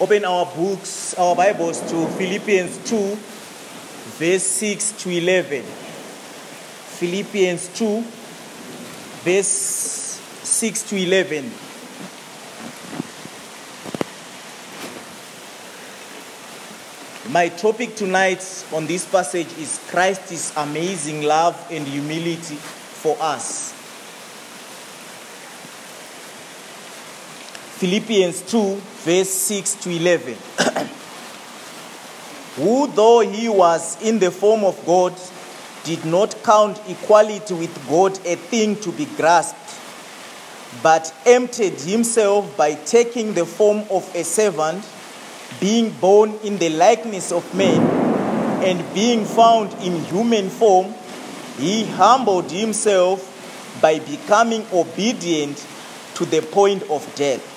open our books, our Bibles to Philippians 2, verse 6 to 11. Philippians 2, verse 6 to 11. My topic tonight on this passage is Christ's amazing love and humility for us. Philippians 2, verse 6 to 11. Who, though he was in the form of God, did not count equality with God a thing to be grasped, but emptied himself by taking the form of a servant, being born in the likeness of men, and being found in human form, he humbled himself by becoming obedient to the point of death,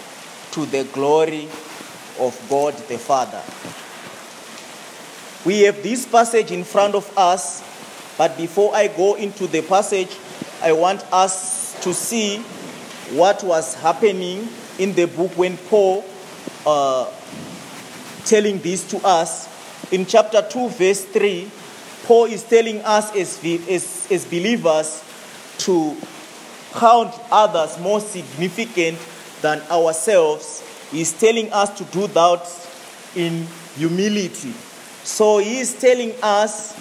to the glory of God the Father. We have this passage in front of us, but before I go into the passage, I want us to see what was happening in the book when Paul uh, telling this to us. In chapter 2, verse 3, Paul is telling us as, as, as believers to count others more significant than ourselves. He's telling us to do that in humility. So he is telling us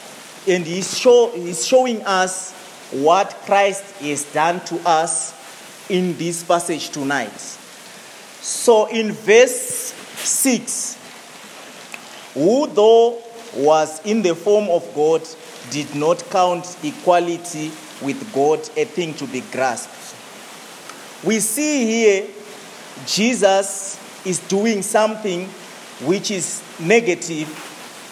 and he's, show, he's showing us what Christ has done to us in this passage tonight. So in verse 6, who though was in the form of God did not count equality with God a thing to be grasped. We see here Jesus is doing something which is negative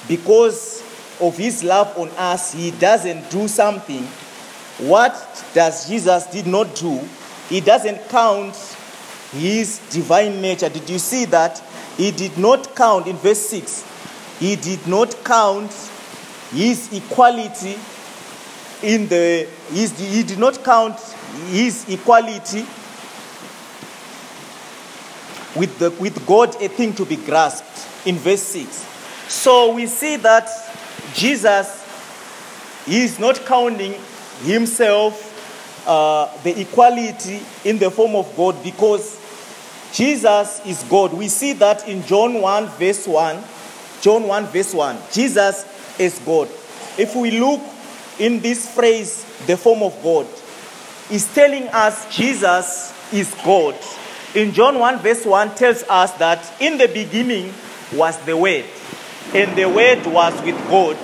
because of his love on us. He doesn't do something. What does Jesus did not do? He doesn't count his divine nature. Did you see that? He did not count in verse 6 he did not count his equality in the his, he did not count his equality with the with God a thing to be grasped in verse 6 so we see that Jesus is not counting himself uh, the equality in the form of God because Jesus is God. We see that in John 1, verse 1. John 1, verse 1. Jesus is God. If we look in this phrase, the form of God, is telling us Jesus is God. In John 1, verse 1 tells us that in the beginning was the Word, and the Word was with God,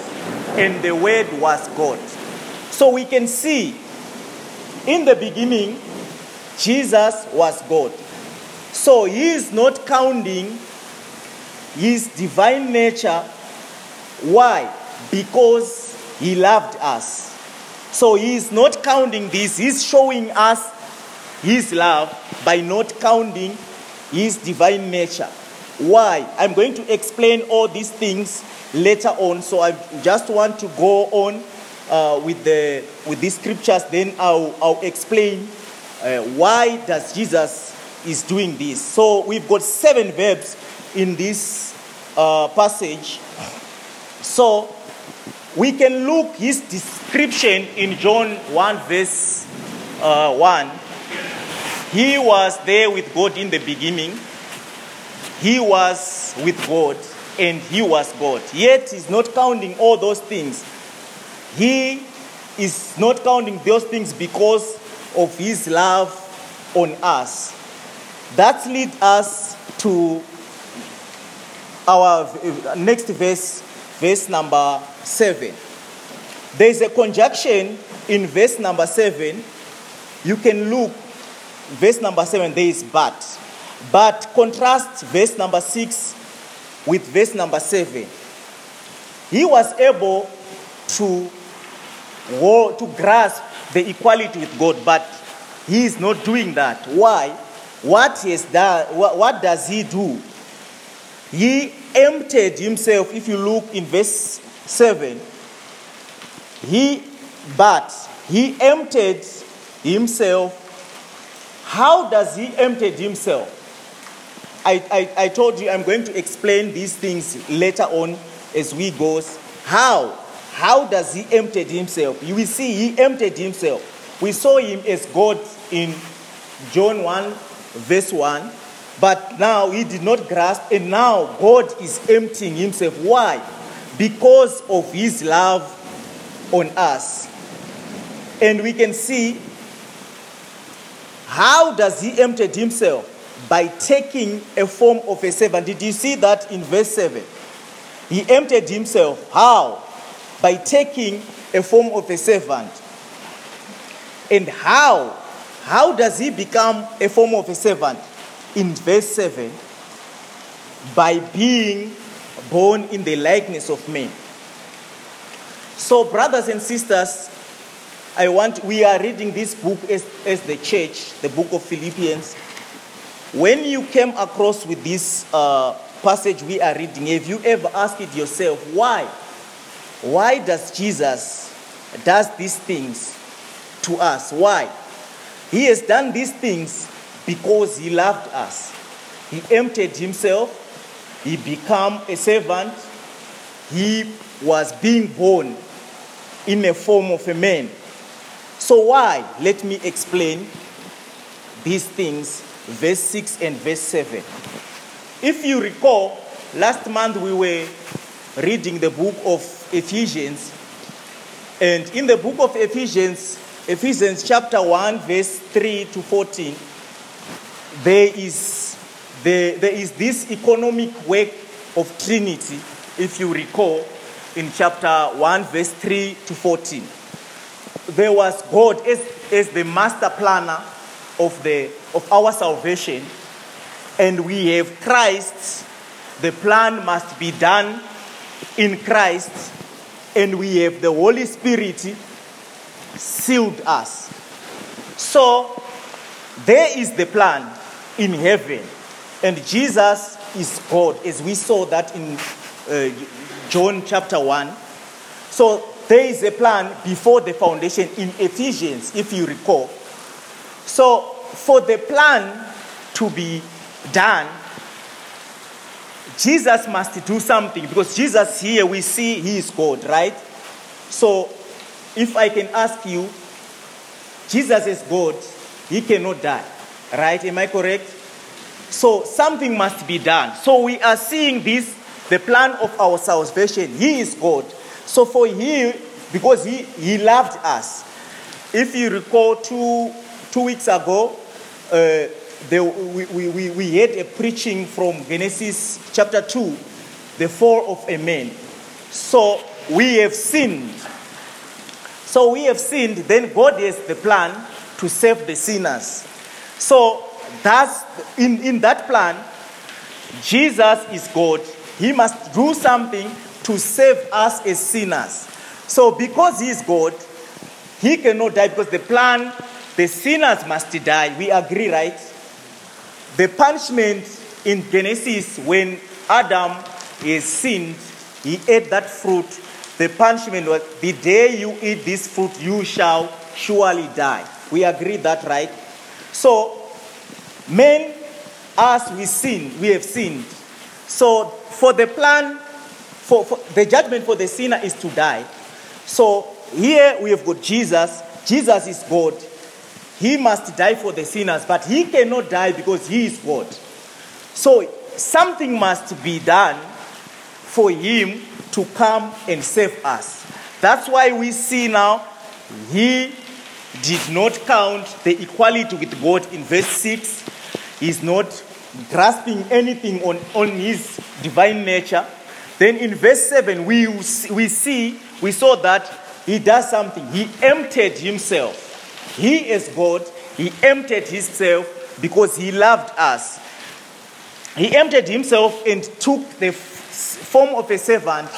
and the Word was God. So we can see in the beginning, Jesus was God. So he is not counting his divine nature. Why? Because he loved us. So he is not counting this, he's showing us his love by not counting his divine nature. Why? I'm going to explain all these things later on, so I just want to go on uh, with, the, with these scriptures, then I'll, I'll explain uh, why does Jesus is doing this. So we've got seven verbs in this uh, passage. So we can look his description in John 1 verse uh, 1. He was there with God in the beginning. He was with God and he was God. Yet he's not counting all those things. He is not counting those things because of his love on us. That leads us to our next verse, verse number 7. There is a conjunction in verse number 7. You can look, verse number 7, there is but. But contrast verse number 6 with verse number 7. He was able to, to grasp the equality with God, but he is not doing that. Why? What, is that, what does he do? He emptied himself. If you look in verse 7, he, but he emptied himself. How does he empty himself? I, I, I told you I'm going to explain these things later on as we go. How? How does he empty himself? You will see he emptied himself. We saw him as God in John 1, verse 1. But now he did not grasp, and now God is emptying himself. Why? Because of his love on us. And we can see how does he empty himself? By taking a form of a servant. Did you see that in verse 7? He emptied himself. How? By taking a form of a servant. And how? How does he become a form of a servant? In verse 7, by being born in the likeness of men. So, brothers and sisters, I want we are reading this book as, as the church, the book of Philippians. When you came across with this uh, passage we are reading, have you ever asked it yourself, why? Why does Jesus does these things to us? Why? He has done these things because he loved us. He emptied himself, he became a servant, he was being born in a form of a man. So, why? Let me explain these things, verse 6 and verse 7. If you recall, last month we were reading the book of Ephesians, and in the book of Ephesians, Ephesians chapter 1, verse 3 to 14, there is, the, there is this economic work of Trinity, if you recall, in chapter 1, verse 3 to 14. There was God as, as the master planner of, the, of our salvation, and we have Christ. The plan must be done in Christ, and we have the Holy Spirit sealed us. So, there is the plan in heaven, and Jesus is God, as we saw that in uh, John chapter 1. So, there is a plan before the foundation in Ephesians, if you recall. So, for the plan to be done, Jesus must do something because Jesus here we see he is God, right? So, if I can ask you, Jesus is God, he cannot die, right? Am I correct? So, something must be done. So, we are seeing this the plan of our salvation. He is God. So, for Him, because He, he loved us, if you recall two, two weeks ago, uh, the, we, we, we had a preaching from Genesis chapter 2, the fall of a man. So we have sinned. So we have sinned, then God has the plan to save the sinners. So that's in, in that plan, Jesus is God. He must do something to save us as sinners. So because he is God, he cannot die because the plan, the sinners must die. We agree, right? The punishment in Genesis when Adam is sinned, he ate that fruit. The punishment was the day you eat this fruit, you shall surely die. We agree that, right? So, men, as we sin, we have sinned. So, for the plan, for, for the judgment for the sinner is to die. So, here we have got Jesus. Jesus is God. He must die for the sinners, but he cannot die because he is God. So something must be done for him to come and save us. That's why we see now he did not count the equality with God in verse 6. He's not grasping anything on, on his divine nature. Then in verse 7, we, we see, we saw that he does something. He emptied himself. He is God. He emptied himself because he loved us. he emptied himself and took the form of a servant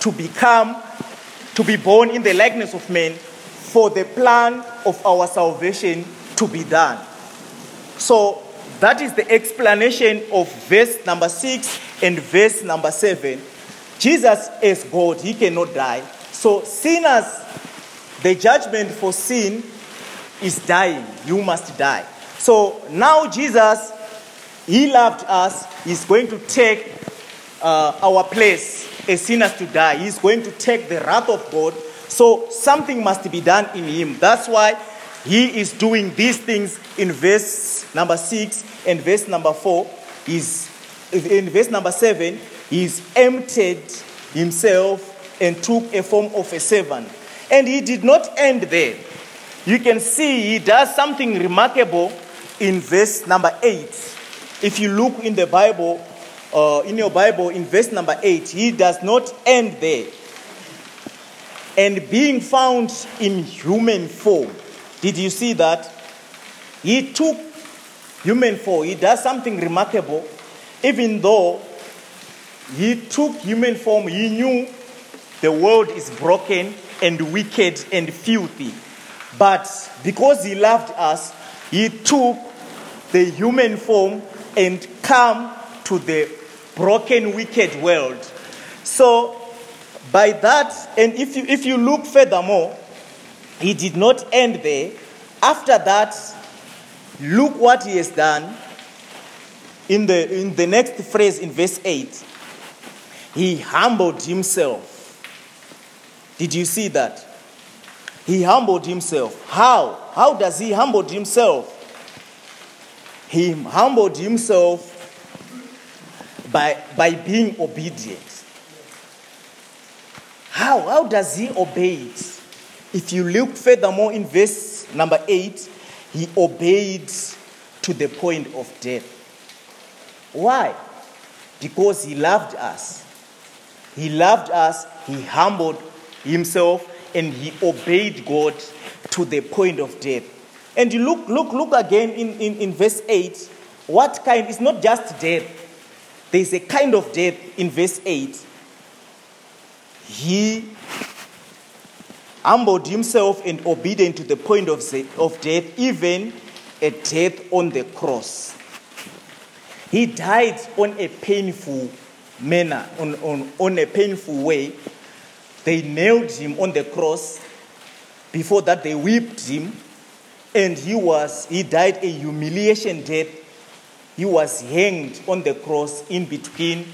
to become, to be born in the likeness of men for the plan of our salvation to be done. So that is the explanation of verse number six and verse number seven. Jesus is God, he cannot die. So sinners, the judgment for sin is dying. You must die. So now Jesus, he loved us, he's going to take uh, our place as sinners to die. He's going to take the wrath of God. So something must be done in him. That's why he is doing these things in verse number 6 and verse number 4. He's, in verse number 7, he's emptied himself and took a form of a servant. And he did not end there. You can see he does something remarkable in verse number 8. If you look in the Bible, uh, in your Bible, in verse number 8, he does not end there. And being found in human form, did you see that? He took human form. He does something remarkable. Even though he took human form, he knew the world is broken and wicked and filthy. But because he loved us, he took the human form and come to the broken, wicked world. So by that, and if you if you look furthermore, he did not end there. After that, look what he has done in the, in the next phrase in verse 8. He humbled himself. Did you see that? He humbled himself. How? How does he humble himself? He humbled himself by, by being obedient. How? How does he obey it? If you look furthermore in verse number 8, he obeyed to the point of death. Why? Because he loved us. He loved us, he humbled himself, and he obeyed God to the point of death. And you look, look, look again in, in, in verse 8. What kind? It's not just death. There's a kind of death in verse 8. He humbled himself and obedient to the point of, of death, even a death on the cross. He died on a painful manner, on, on, on a painful way. They nailed him on the cross. Before that, they whipped him, and he was he died a humiliation death. He was hanged on the cross in between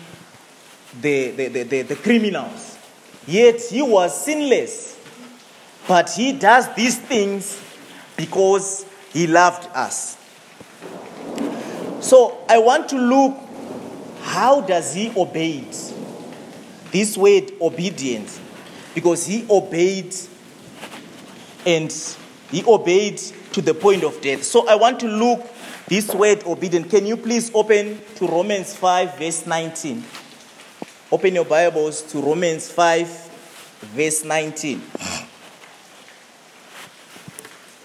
the, the, the, the, the criminals. Yet he was sinless. But he does these things because he loved us. So I want to look how does he obey it? This word obedience because he obeyed and he obeyed to the point of death. So I want to look this word obedient. Can you please open to Romans 5 verse 19? Open your Bibles to Romans 5 verse 19.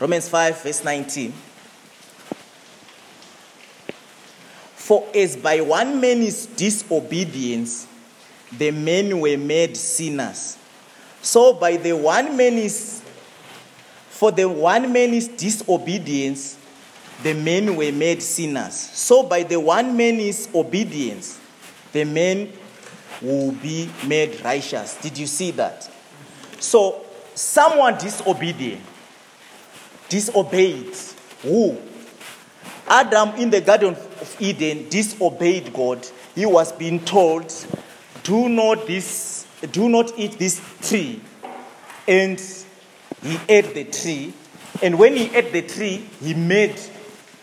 Romans 5, verse 19. For as by one man's disobedience the men were made sinners, so by the one man's for the one man's disobedience the men were made sinners. So by the one man's obedience the men will be made righteous. Did you see that? So someone disobedient disobeyed. Who? Adam in the Garden of Eden disobeyed God. He was being told, "Do not this, do not eat this tree," and he ate the tree. And when he ate the tree, he made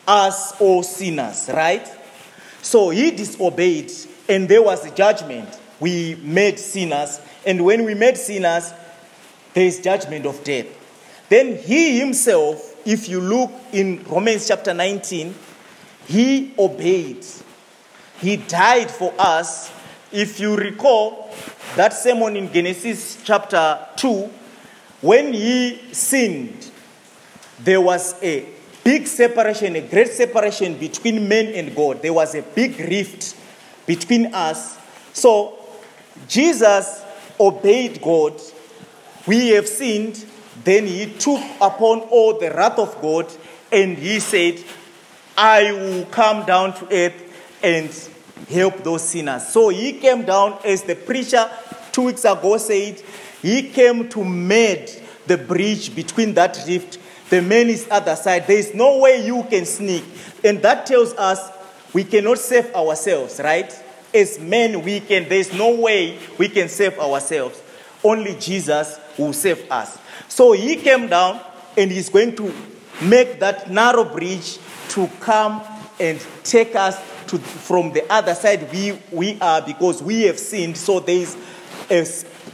us all sinners. Right? So he disobeyed, and there was a judgment. We made sinners, and when we made sinners, there is judgment of death. Then he himself, if you look in Romans chapter 19, he obeyed. He died for us. If you recall that sermon in Genesis chapter 2, when he sinned, there was a big separation, a great separation between men and God. There was a big rift between us. So Jesus obeyed God. We have sinned. Then he took upon all the wrath of God and he said, I will come down to earth and help those sinners. So he came down, as the preacher two weeks ago said, he came to mend the bridge between that rift. The man is other side. There is no way you can sneak. And that tells us we cannot save ourselves, right? As men, we can, there is no way we can save ourselves. Only Jesus will save us. So he came down and he's going to make that narrow bridge to come and take us to, from the other side we, we are because we have sinned. So there is a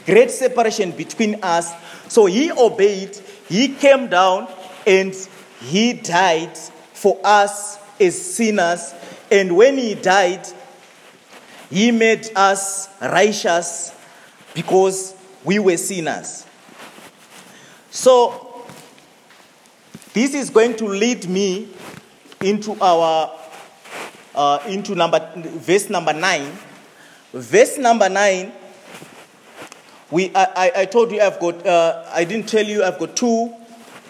great separation between us. So he obeyed, he came down, and he died for us as sinners. And when he died, he made us righteous because we were sinners. So, this is going to lead me into our uh, into number verse number nine. Verse number nine. We I, I, told you I've got uh, I didn't tell you I've got two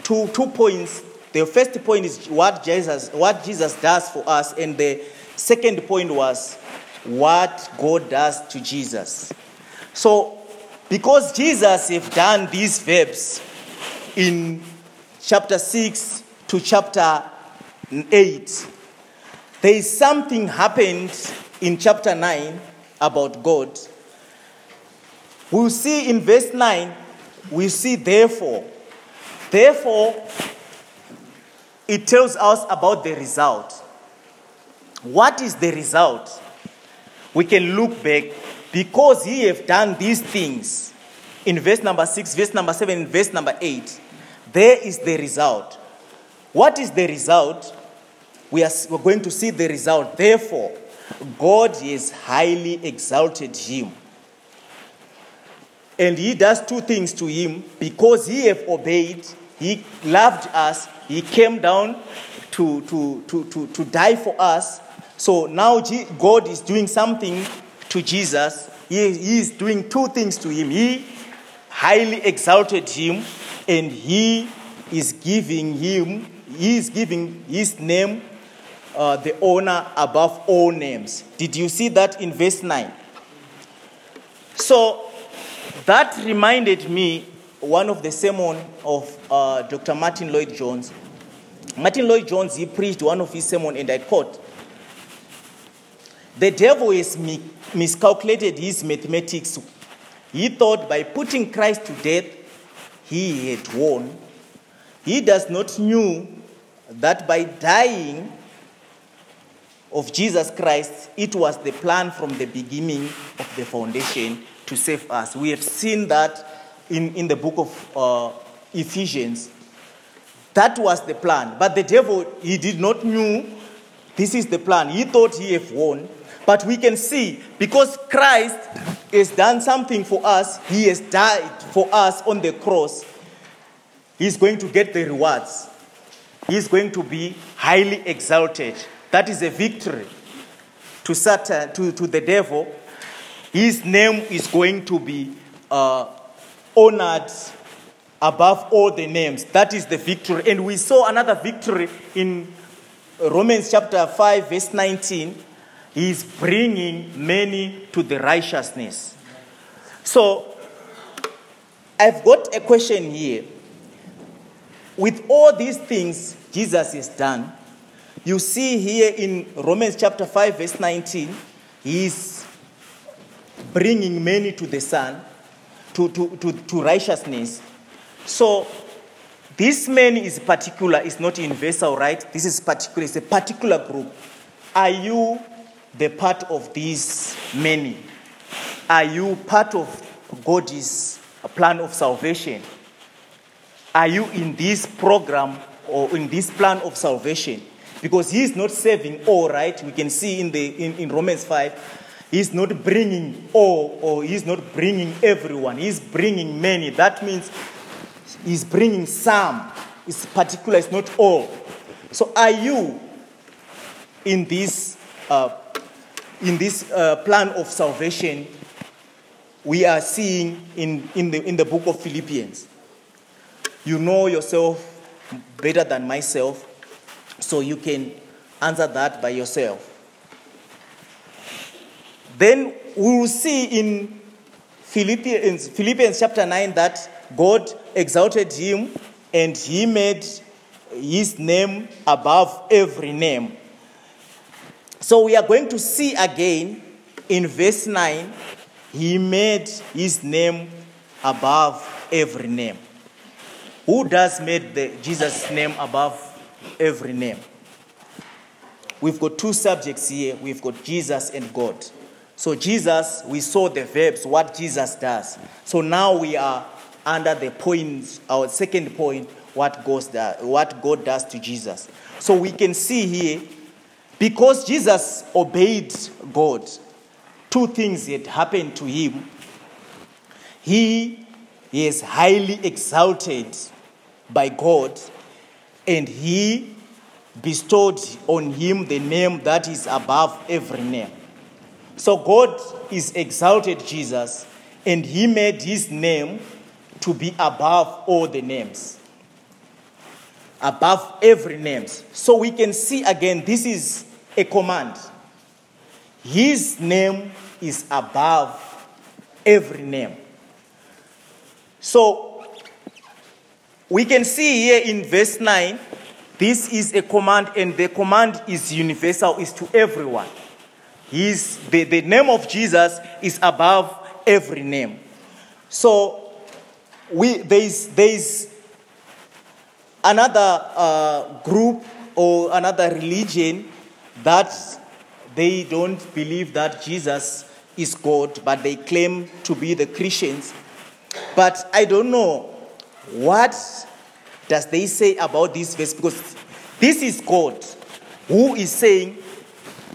two two points. The first point is what Jesus what Jesus does for us, and the second point was what God does to Jesus. So because Jesus have done these verbs in chapter 6 to chapter 8, there is something happened in chapter 9 about God. We'll see in verse 9, we see therefore. Therefore, it tells us about the result. What is the result? We can look back because he have done these things in verse number 6, verse number 7, verse number 8. There is the result. What is the result? We are we're going to see the result. Therefore, God has highly exalted him. And he does two things to him because he have obeyed, he loved us, he came down to, to, to, to, to die for us. So now God is doing something to Jesus. He, he is doing two things to him. He highly exalted him and he is giving him, he is giving his name uh, the honor above all names. Did you see that in verse 9? So that reminded me one of the sermon of uh, Dr. Martyn Lloyd-Jones. Martin Lloyd Jones, he preached one of his sermon, and I quote, the devil has miscalculated his mathematics. He thought by putting Christ to death, he had won. He does not knew that by dying of Jesus Christ, it was the plan from the beginning of the foundation to save us. We have seen that in, in the book of uh, Ephesians. That was the plan. But the devil, he did not knew this is the plan. He thought he have won. But we can see because Christ has done something for us, he has died for us on the cross. He's going to get the rewards. He's going to be highly exalted. That is a victory to Satan, to, to the devil. His name is going to be uh, honored above all the names. That is the victory. And we saw another victory in Romans chapter 5, verse 19. He is bringing many to the righteousness. So, I've got a question here. With all these things Jesus has done, you see here in Romans chapter 5, verse 19, he's bringing many to the Son, to, to, to, to righteousness. So, this man is particular, is not universal, right? This is particular, it's a particular group. Are you the part of these many? Are you part of God's plan of salvation? Are you in this program or in this plan of salvation? Because he is not saving all, right? We can see in, the, in, in Romans 5, he's not bringing all or he's not bringing everyone. He's bringing many. That means he's bringing some. It's particular, it's not all. So, are you in this, uh, in this uh, plan of salvation we are seeing in, in, the, in the book of Philippians? You know yourself better than myself, so you can answer that by yourself. Then we will see in Philippians, Philippians chapter 9 that God exalted him and he made his name above every name. So we are going to see again in verse 9, he made his name above every name. Who does made the Jesus name above every name? We've got two subjects here. We've got Jesus and God. So Jesus, we saw the verbs, what Jesus does. So now we are under the point, our second point, what, goes there, what God does to Jesus. So we can see here, because Jesus obeyed God, two things had happened to him. He is highly exalted by God, and he bestowed on him the name that is above every name. So God is exalted Jesus, and he made his name to be above all the names. Above every name. So we can see again, this is a command. His name is above every name. So we can see here in verse 9, this is a command, and the command is universal, is to everyone. He's, the, the name of Jesus is above every name. So we, there, is, there is another uh, group or another religion that they don't believe that Jesus is God, but they claim to be the Christians. But I don't know what does they say about this verse because this is God who is saying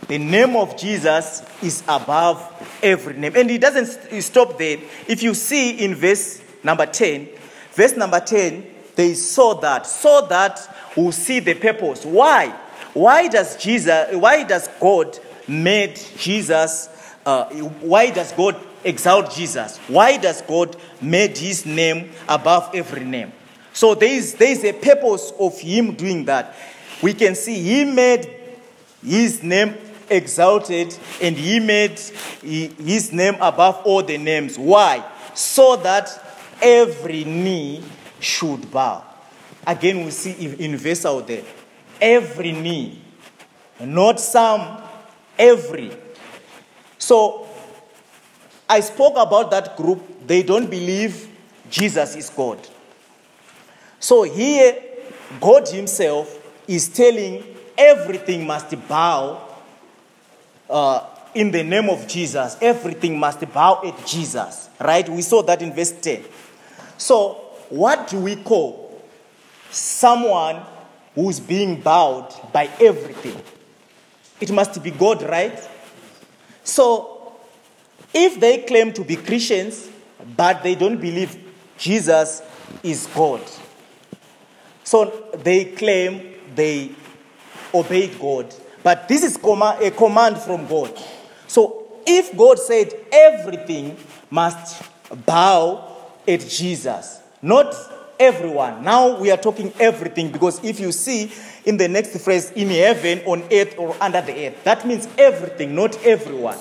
the name of Jesus is above every name. And it doesn't stop there. If you see in verse number 10, verse number 10, they saw that, so that we see the purpose. Why? Why does Jesus, why does God made Jesus, uh, why does God exalt Jesus? Why does God made his name above every name? So there is, there is a purpose of him doing that. We can see he made his name exalted and he made his name above all the names. Why? So that every knee should bow. Again, we see in verse out there. Every knee, not some, every. So, I spoke about that group. They don't believe Jesus is God. So, here, God Himself is telling everything must bow uh, in the name of Jesus. Everything must bow at Jesus, right? We saw that in verse 10. So, what do we call someone who's being bowed by everything? It must be God, right? So, if they claim to be Christians, but they don't believe Jesus is God, so they claim they obey God, but this is a command from God. So if God said everything must bow at Jesus, not everyone. Now we are talking everything because if you see in the next phrase, in heaven, on earth, or under the earth, that means everything, not everyone.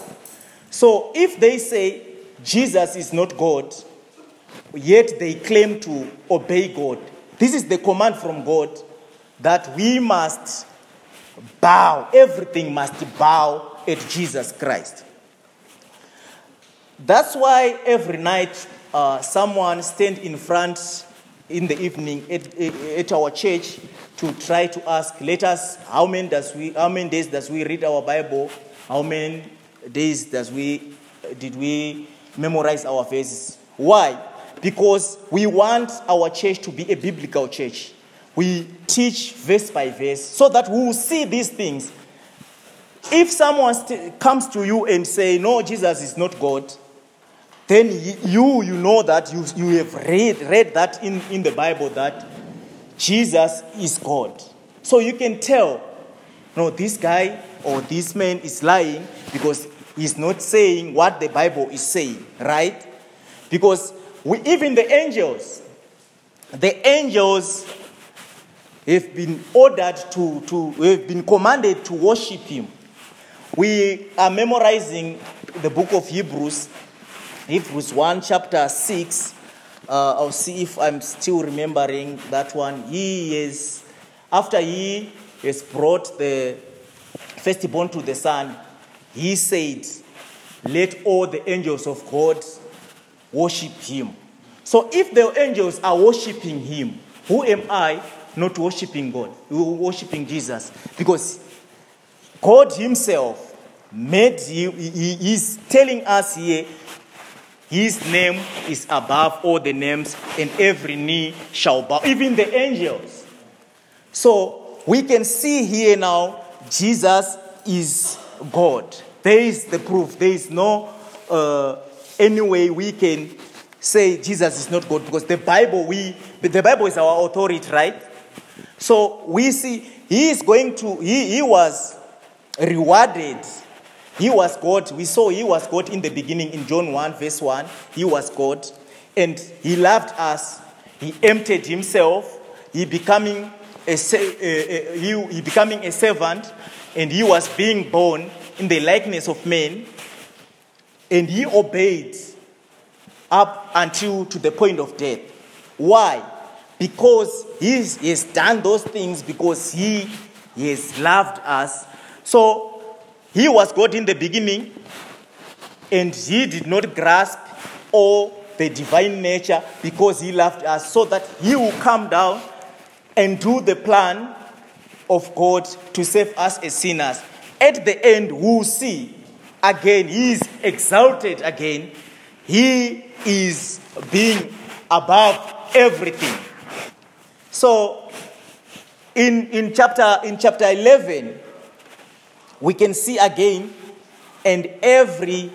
So if they say Jesus is not God, yet they claim to obey God, this is the command from God that we must bow, everything must bow at Jesus Christ. That's why every night uh, someone stand in front in the evening at, at our church to try to ask, let us, how many, does we, how many days does we read our Bible? How many days does we, did we memorize our verses? Why? Because we want our church to be a biblical church we teach verse by verse so that we will see these things. If someone st- comes to you and say, no, Jesus is not God, then you, you know that you, you have read, read that in, in the Bible that Jesus is God. So you can tell, no, this guy or this man is lying because he's not saying what the Bible is saying, right? Because we, even the angels, the angels have been ordered to, to have been commanded to worship him. We are memorizing the book of Hebrews, Hebrews 1, chapter 6. Uh, I'll see if I'm still remembering that one. He is, after he has brought the firstborn to the Son, he said, Let all the angels of God worship him. So if the angels are worshiping him, who am I not worshiping God? Worshiping Jesus. Because God Himself made you, He is telling us here, His name is above all the names, and every knee shall bow, even the angels. So we can see here now, Jesus is God. There is the proof. There is no uh, any way we can say Jesus is not God because the Bible we the Bible is our authority, right? So we see he is going to he, he was rewarded. He was God. We saw he was God in the beginning in John 1, verse 1. He was God. And he loved us. He emptied himself. He becoming a, a, a he, he becoming a servant. And he was being born in the likeness of men. And he obeyed up until to the point of death. Why? Because he has done those things because he, he has loved us. So he was God in the beginning, and he did not grasp all the divine nature because he loved us, so that he will come down and do the plan of God to save us as sinners. At the end, we will see again, he is exalted again. He is being above everything. So, in, in, chapter, in chapter 11, we can see again, and every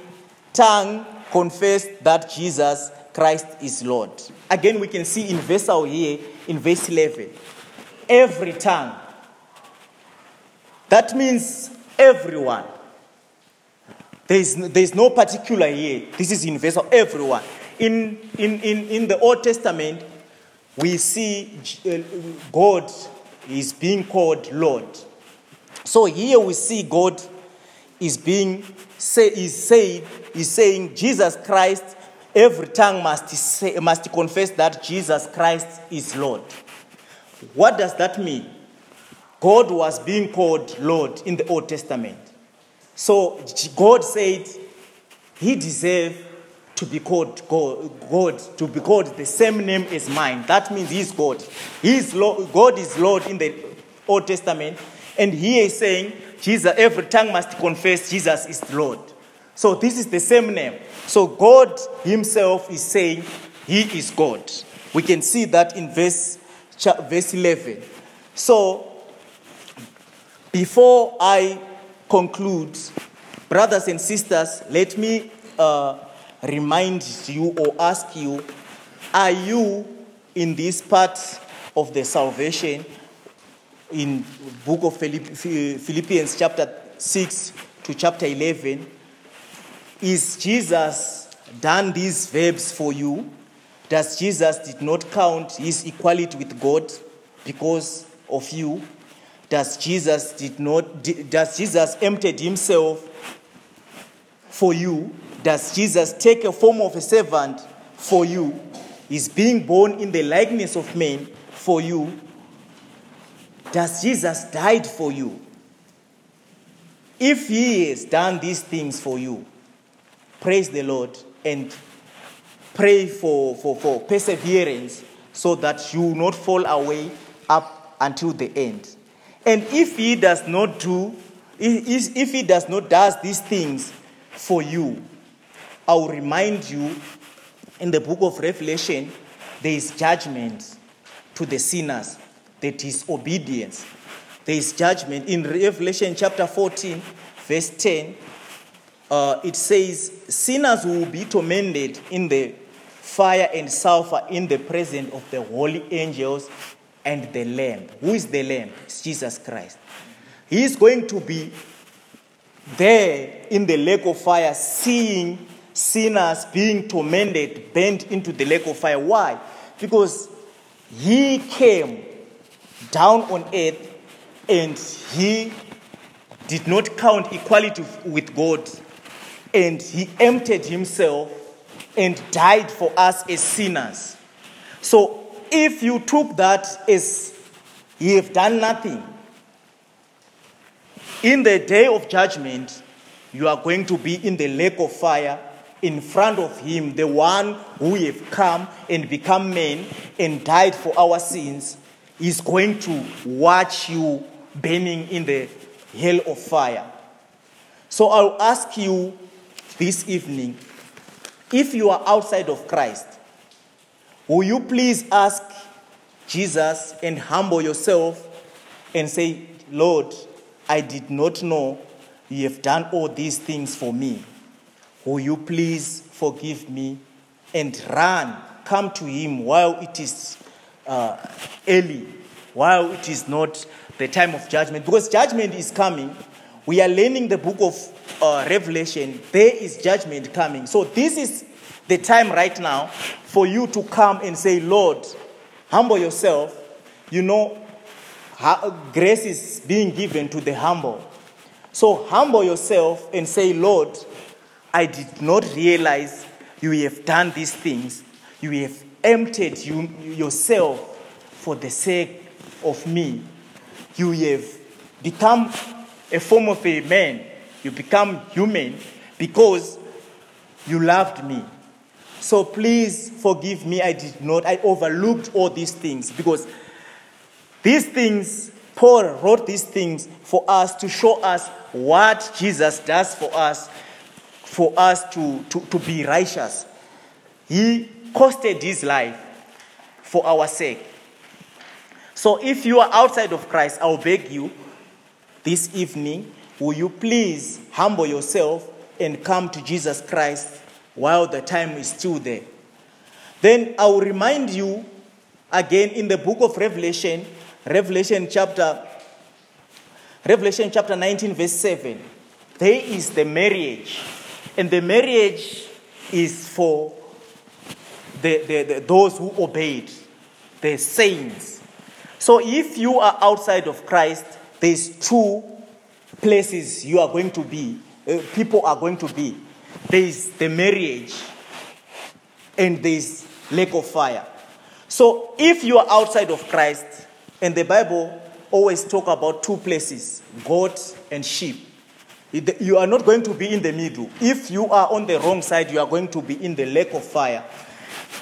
tongue confess that Jesus Christ is Lord. Again, we can see in verse out here, in verse 11, every tongue. That means everyone. There is, there is no particular here. This is of everyone. In, in, in, in the Old Testament, we see uh, God is being called Lord. So here we see God is being say, is saying is saying Jesus Christ. Every tongue must say, must confess that Jesus Christ is Lord. What does that mean? God was being called Lord in the Old Testament. So God said he deserved to be called God, God, to be called the same name as mine. That means he's God. He's Lord, God is Lord in the Old Testament. And he is saying, Jesus, every tongue must confess Jesus is Lord. So this is the same name. So God himself is saying he is God. We can see that in verse, verse 11. So before I conclude, brothers and sisters, let me uh, remind you or ask you are you in this part of the salvation in book of philippians chapter 6 to chapter 11 is jesus done these verbs for you? Does jesus did not count his equality with god because of you does jesus did not does jesus emptied himself for you does Jesus take a form of a servant for you? Is being born in the likeness of men for you? Does Jesus died for you? If he has done these things for you, praise the Lord and pray for, for, for perseverance so that you will not fall away up until the end. And if he does not do, if he does not does these things for you, I will remind you in the book of Revelation, there is judgment to the sinners, that is obedience. There is judgment. In Revelation chapter 14, verse 10, uh, it says, Sinners will be tormented in the fire and sulfur in the presence of the holy angels and the Lamb. Who is the Lamb? It's Jesus Christ. He is going to be there in the lake of fire, seeing sinners being tormented, bent into the lake of fire. Why? Because he came down on earth and he did not count equality with God and he emptied himself and died for us as sinners. So if you took that as you have done nothing, in the day of judgment, you are going to be in the lake of fire in front of him, the one who have come and become man and died for our sins, is going to watch you burning in the hell of fire. So I'll ask you this evening if you are outside of Christ, will you please ask Jesus and humble yourself and say, Lord, I did not know you have done all these things for me. Will you please forgive me and run? Come to Him while it is uh, early, while it is not the time of judgment. Because judgment is coming. We are learning the book of uh, Revelation. There is judgment coming. So, this is the time right now for you to come and say, Lord, humble yourself. You know, grace is being given to the humble. So, humble yourself and say, Lord, I did not realize you have done these things. You have emptied you, yourself for the sake of me. You have become a form of a man. You become human because you loved me. So please forgive me. I did not. I overlooked all these things because these things, Paul wrote these things for us to show us what Jesus does for us for us to, to, to be righteous. He costed his life for our sake. So if you are outside of Christ, I'll beg you this evening, will you please humble yourself and come to Jesus Christ while the time is still there? Then I will remind you again in the book of Revelation, Revelation chapter Revelation chapter 19 verse 7. There is the marriage and the marriage is for the, the, the, those who obeyed, the saints. So if you are outside of Christ, there's two places you are going to be, uh, people are going to be. There's the marriage and there's lake of fire. So if you are outside of Christ, and the Bible always talk about two places, goat and sheep. You are not going to be in the middle. If you are on the wrong side, you are going to be in the lake of fire.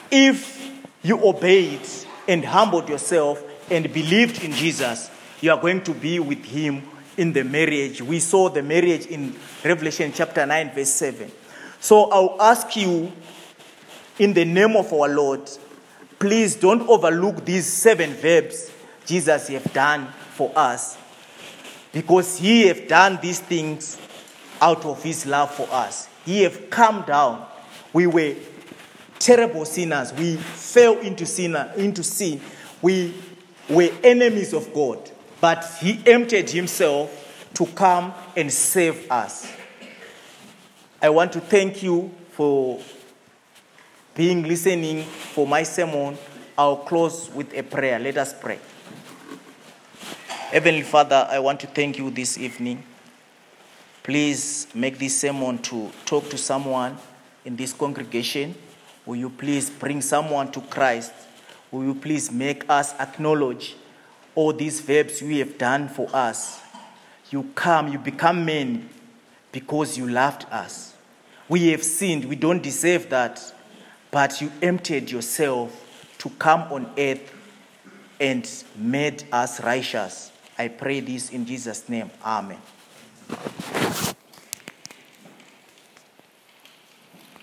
If you obeyed and humbled yourself and believed in Jesus, you are going to be with him in the marriage. We saw the marriage in Revelation chapter 9, verse 7. So I'll ask you, in the name of our Lord, please don't overlook these seven verbs Jesus have done for us because he have done these things out of his love for us. He have come down. We were terrible sinners. We fell into sin, into sin. We were enemies of God. But he emptied himself to come and save us. I want to thank you for being listening for my sermon. I'll close with a prayer. Let us pray. Heavenly Father, I want to thank you this evening. Please make this sermon to talk to someone in this congregation. Will you please bring someone to Christ? Will you please make us acknowledge all these verbs you have done for us? You come, you become men because you loved us. We have sinned, we don't deserve that, but you emptied yourself to come on earth and made us righteous. I pray this in Jesus' name. Amen.